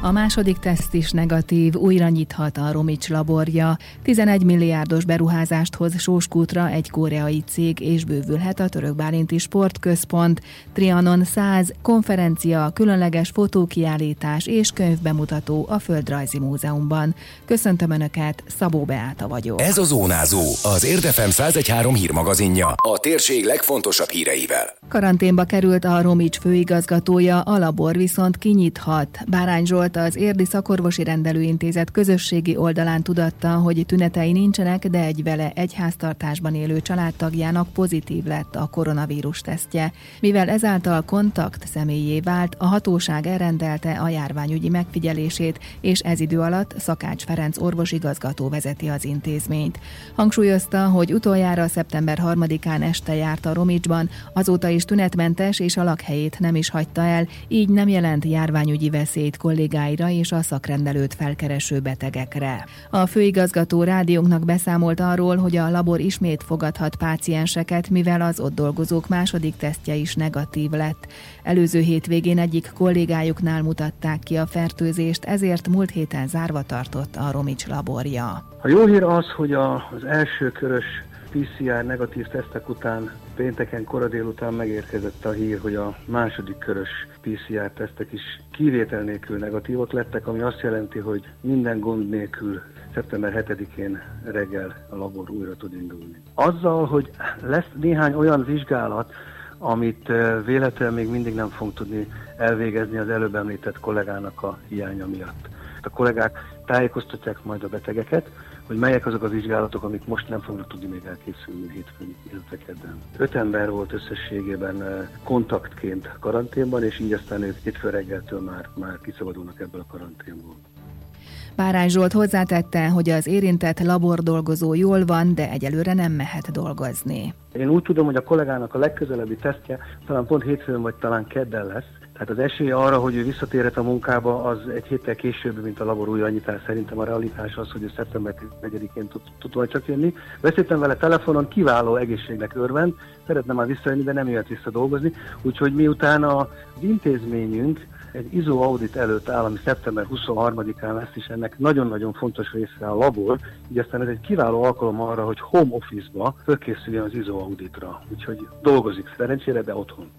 A második teszt is negatív, újra nyithat a Romics laborja. 11 milliárdos beruházást hoz Sóskútra egy koreai cég, és bővülhet a Török Bálinti Sportközpont. Trianon 100 konferencia, különleges fotókiállítás és könyvbemutató a Földrajzi Múzeumban. Köszöntöm Önöket, Szabó Beáta vagyok. Ez a Zónázó, az Érdefem 1013 hírmagazinja, a térség legfontosabb híreivel. Karanténba került a Romics főigazgatója, a labor viszont kinyithat. Bárány Zsolt Zsolt az Érdi Szakorvosi Rendelőintézet közösségi oldalán tudatta, hogy tünetei nincsenek, de egy vele egyháztartásban élő családtagjának pozitív lett a koronavírus tesztje. Mivel ezáltal kontakt személyé vált, a hatóság elrendelte a járványügyi megfigyelését, és ez idő alatt Szakács Ferenc orvosigazgató vezeti az intézményt. Hangsúlyozta, hogy utoljára szeptember 3-án este járt a Romicsban, azóta is tünetmentes és a lakhelyét nem is hagyta el, így nem jelent járványügyi veszélyt kollégák kollégáira és a szakrendelőt felkereső betegekre. A főigazgató rádiónknak beszámolt arról, hogy a labor ismét fogadhat pácienseket, mivel az ott dolgozók második tesztje is negatív lett. Előző hétvégén egyik kollégájuknál mutatták ki a fertőzést, ezért múlt héten zárva tartott a Romics laborja. A jó hír az, hogy az első körös PCR negatív tesztek után pénteken kora délután megérkezett a hír, hogy a második körös PCR tesztek is kivétel nélkül negatívok lettek, ami azt jelenti, hogy minden gond nélkül szeptember 7-én reggel a labor újra tud indulni. Azzal, hogy lesz néhány olyan vizsgálat, amit véletlenül még mindig nem fogunk tudni elvégezni az előbb említett kollégának a hiánya miatt. A kollégák tájékoztatják majd a betegeket, hogy melyek azok a vizsgálatok, amik most nem fognak tudni még elkészülni hétfőn, illetve kedden. Öt ember volt összességében eh, kontaktként karanténban, és így aztán ők hétfő reggeltől már, már kiszabadulnak ebből a karanténból. Bárány Zsolt hozzátette, hogy az érintett labordolgozó jól van, de egyelőre nem mehet dolgozni. Én úgy tudom, hogy a kollégának a legközelebbi tesztje talán pont hétfőn vagy talán kedden lesz, tehát az esély arra, hogy ő visszatérhet a munkába, az egy héttel később, mint a labor újranyitás. Szerintem a realitás az, hogy ő szeptember 4-én tud, tud majd csak jönni. Beszéltem vele telefonon, kiváló egészségnek örvend, szeretne már visszajönni, de nem jöhet vissza dolgozni. Úgyhogy miután az intézményünk egy ISO audit előtt áll, ami szeptember 23-án lesz, és ennek nagyon-nagyon fontos része a labor, így aztán ez egy kiváló alkalom arra, hogy home office-ba fölkészüljön az ISO auditra. Úgyhogy dolgozik szerencsére, de otthon.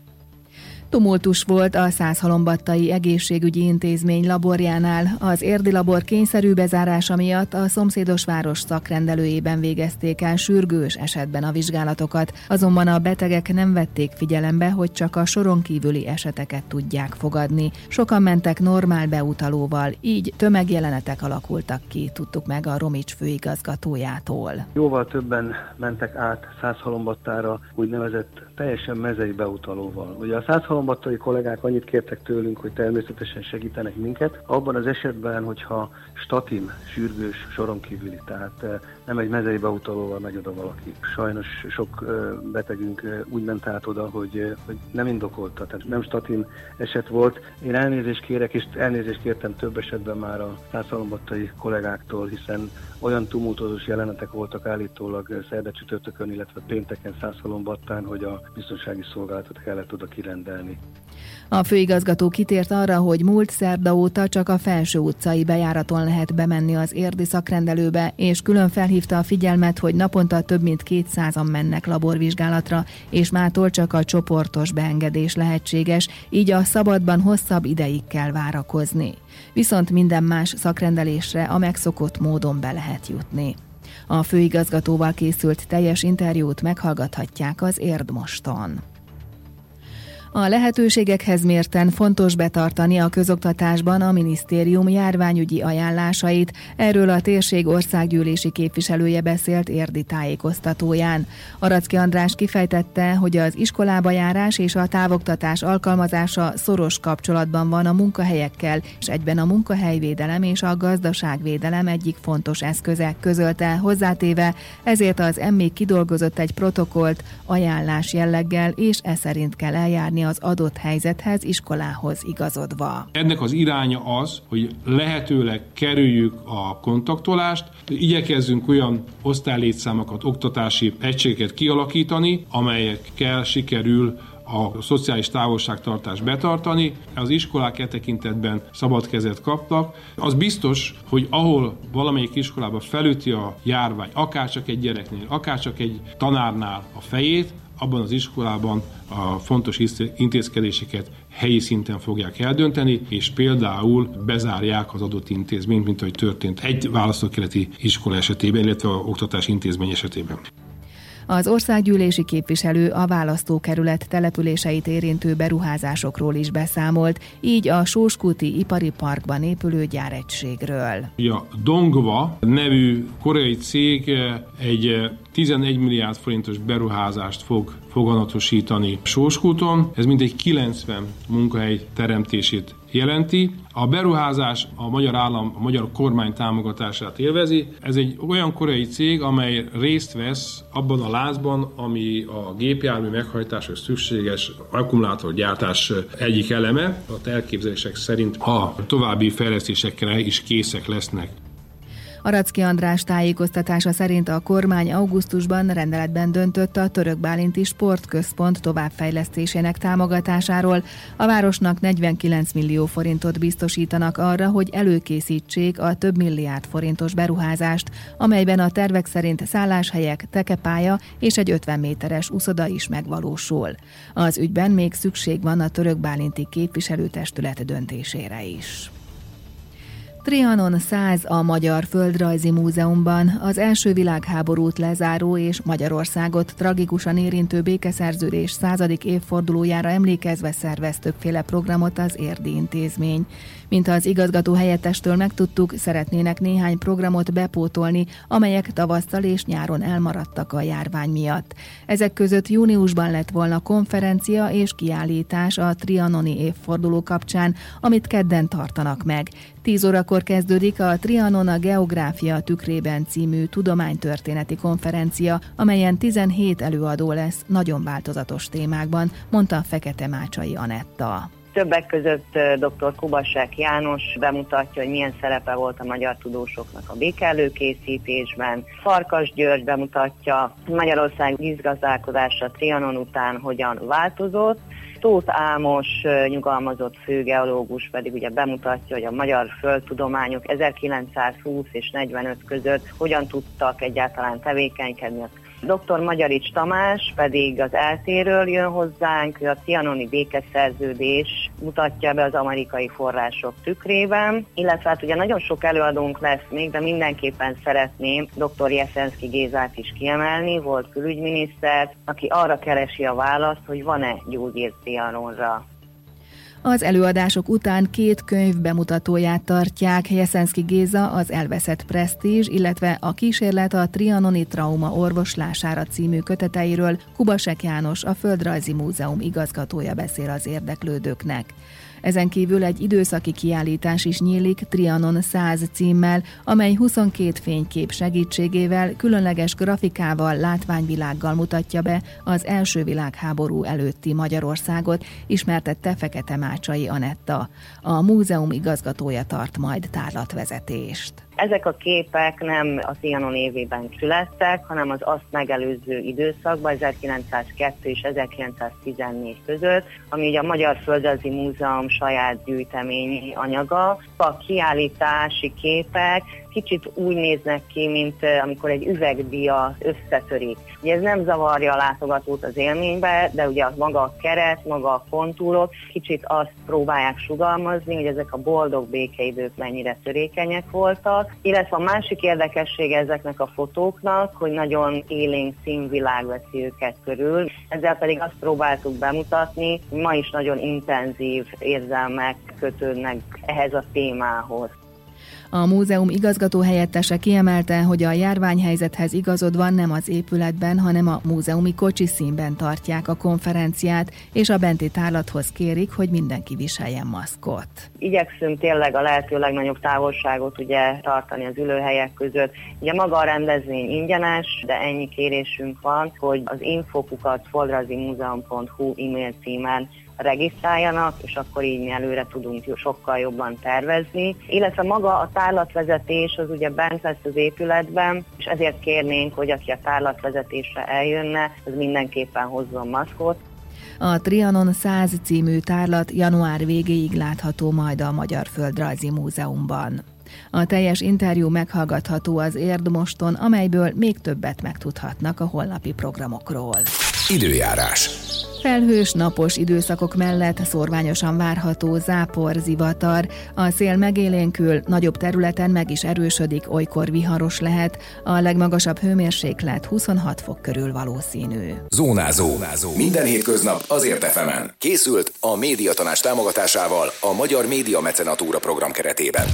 Tumultus volt a Százhalombattai Egészségügyi Intézmény laborjánál. Az érdi labor kényszerű bezárása miatt a szomszédos város szakrendelőjében végezték el sürgős esetben a vizsgálatokat, azonban a betegek nem vették figyelembe, hogy csak a soron kívüli eseteket tudják fogadni. Sokan mentek normál beutalóval, így tömegjelenetek alakultak ki, tudtuk meg a Romics főigazgatójától. Jóval többen mentek át Százhalombattára úgynevezett teljesen mezei beutalóval. Ugye a százhalombattai kollégák annyit kértek tőlünk, hogy természetesen segítenek minket. Abban az esetben, hogyha statim, sürgős, soron kívüli, tehát eh, nem egy mezei beutalóval megy oda valaki. Sajnos sok eh, betegünk eh, úgy ment át oda, hogy, hogy nem indokolta, tehát nem statim eset volt. Én elnézést kérek, és elnézést kértem több esetben már a százhalombattai kollégáktól, hiszen olyan tumultozós jelenetek voltak állítólag szerda csütörtökön, illetve pénteken százhalombattán, hogy a biztonsági szolgálatot kellett oda kirendelni. A főigazgató kitért arra, hogy múlt szerda óta csak a felső utcai bejáraton lehet bemenni az érdi szakrendelőbe, és külön felhívta a figyelmet, hogy naponta több mint 200-an mennek laborvizsgálatra, és mától csak a csoportos beengedés lehetséges, így a szabadban hosszabb ideig kell várakozni. Viszont minden más szakrendelésre a megszokott módon be lehet jutni. A főigazgatóval készült teljes interjút meghallgathatják az Érdmoston. A lehetőségekhez mérten fontos betartani a közoktatásban a minisztérium járványügyi ajánlásait, erről a térség országgyűlési képviselője beszélt érdi tájékoztatóján. Aracki András kifejtette, hogy az iskolába járás és a távoktatás alkalmazása szoros kapcsolatban van a munkahelyekkel, és egyben a munkahelyvédelem és a gazdaságvédelem egyik fontos eszköze közölte hozzátéve, ezért az emmék kidolgozott egy protokollt ajánlás jelleggel, és e szerint kell eljárni mérni az adott helyzethez, iskolához igazodva. Ennek az iránya az, hogy lehetőleg kerüljük a kontaktolást, igyekezzünk olyan osztálylétszámokat, oktatási egységeket kialakítani, amelyekkel sikerül a szociális távolságtartást betartani. Az iskolák e tekintetben szabad kezet kaptak. Az biztos, hogy ahol valamelyik iskolában felüti a járvány, akár csak egy gyereknél, akár csak egy tanárnál a fejét, abban az iskolában a fontos intézkedéseket helyi szinten fogják eldönteni, és például bezárják az adott intézményt, mint ahogy történt egy választókeleti iskola esetében, illetve a oktatási intézmény esetében. Az országgyűlési képviselő a választókerület településeit érintő beruházásokról is beszámolt, így a Sóskuti Ipari Parkban épülő gyáregységről. A Dongva nevű koreai cég egy 11 milliárd forintos beruházást fog foganatosítani Sóskúton. Ez mintegy 90 munkahely teremtését jelenti. A beruházás a magyar állam, a magyar kormány támogatását élvezi. Ez egy olyan koreai cég, amely részt vesz abban a lázban, ami a gépjármű meghajtáshoz szükséges akkumulátorgyártás egyik eleme. A elképzelések szerint a további fejlesztésekre is készek lesznek. Aracki András tájékoztatása szerint a kormány augusztusban rendeletben döntött a Török Bálinti Sportközpont továbbfejlesztésének támogatásáról. A városnak 49 millió forintot biztosítanak arra, hogy előkészítsék a több milliárd forintos beruházást, amelyben a tervek szerint szálláshelyek, tekepálya és egy 50 méteres uszoda is megvalósul. Az ügyben még szükség van a Török Bálinti képviselőtestület döntésére is. Trianon 100 a Magyar Földrajzi Múzeumban az első világháborút lezáró és Magyarországot tragikusan érintő békeszerződés századik évfordulójára emlékezve szervez többféle programot az Érdi Intézmény. Mint az igazgató helyettestől megtudtuk, szeretnének néhány programot bepótolni, amelyek tavasszal és nyáron elmaradtak a járvány miatt. Ezek között júniusban lett volna konferencia és kiállítás a Trianoni évforduló kapcsán, amit kedden tartanak meg. 10 órakor kezdődik a Trianon a Geográfia tükrében című tudománytörténeti konferencia, amelyen 17 előadó lesz nagyon változatos témákban, mondta Fekete Mácsai Anetta. Többek között dr. Kubasek János bemutatja, hogy milyen szerepe volt a magyar tudósoknak a békelőkészítésben. Farkas György bemutatja, Magyarország vízgazdálkodása Trianon után hogyan változott, Tóth Ámos nyugalmazott főgeológus pedig ugye bemutatja, hogy a magyar földtudományok 1920 és 45 között hogyan tudtak egyáltalán tevékenykedni Dr. Magyarics Tamás pedig az eltéről jön hozzánk, a cianoni békeszerződés mutatja be az amerikai források tükrében, illetve hát ugye nagyon sok előadónk lesz még, de mindenképpen szeretném dr. Jeszenszki Gézát is kiemelni, volt külügyminiszter, aki arra keresi a választ, hogy van-e gyógyír cianonra. Az előadások után két könyv bemutatóját tartják Jeszenszki Géza az Elveszett Presztízs, illetve a kísérlet a Trianoni Trauma orvoslására című köteteiről Kubasek János, a Földrajzi Múzeum igazgatója beszél az érdeklődőknek. Ezen kívül egy időszaki kiállítás is nyílik Trianon 100 címmel, amely 22 fénykép segítségével, különleges grafikával, látványvilággal mutatja be az első világháború előtti Magyarországot, ismertette Fekete Mácsai Anetta. A múzeum igazgatója tart majd tárlatvezetést. Ezek a képek nem az Trianon évében születtek, hanem az azt megelőző időszakban, 1902 és 1914 között, ami ugye a Magyar Földrajzi Múzeum saját gyűjteményi anyaga. A kiállítási képek kicsit úgy néznek ki, mint amikor egy üvegdia összetörik. Ugye ez nem zavarja a látogatót az élménybe, de ugye az maga a keret, maga a kontúrok kicsit azt próbálják sugalmazni, hogy ezek a boldog békeidők mennyire törékenyek voltak. Illetve a másik érdekessége ezeknek a fotóknak, hogy nagyon élénk színvilág veszi őket körül. Ezzel pedig azt próbáltuk bemutatni, hogy ma is nagyon intenzív érzelmek kötődnek ehhez a témához. A múzeum igazgató helyettese kiemelte, hogy a járványhelyzethez igazodva nem az épületben, hanem a múzeumi kocsi színben tartják a konferenciát, és a benti tárlathoz kérik, hogy mindenki viseljen maszkot. Igyekszünk tényleg a lehető legnagyobb távolságot ugye tartani az ülőhelyek között. Ugye maga a rendezvény ingyenes, de ennyi kérésünk van, hogy az infokukat foldrazimuseum.hu e-mail címen regisztráljanak, és akkor így előre tudunk sokkal jobban tervezni. Illetve maga a tárlatvezetés az ugye bent lesz az épületben, és ezért kérnénk, hogy aki a tárlatvezetésre eljönne, az mindenképpen hozzon maszkot. A Trianon 100 című tárlat január végéig látható majd a Magyar Földrajzi Múzeumban. A teljes interjú meghallgatható az Érdmoston, amelyből még többet megtudhatnak a holnapi programokról. Időjárás. Felhős, napos időszakok mellett szorványosan várható zápor, zivatar. A szél megélénkül, nagyobb területen meg is erősödik, olykor viharos lehet. A legmagasabb hőmérséklet 26 fok körül valószínű. Zónázó. Zónázó. Minden hétköznap azért efemen. Készült a médiatanás támogatásával a Magyar Média Mecenatúra program keretében.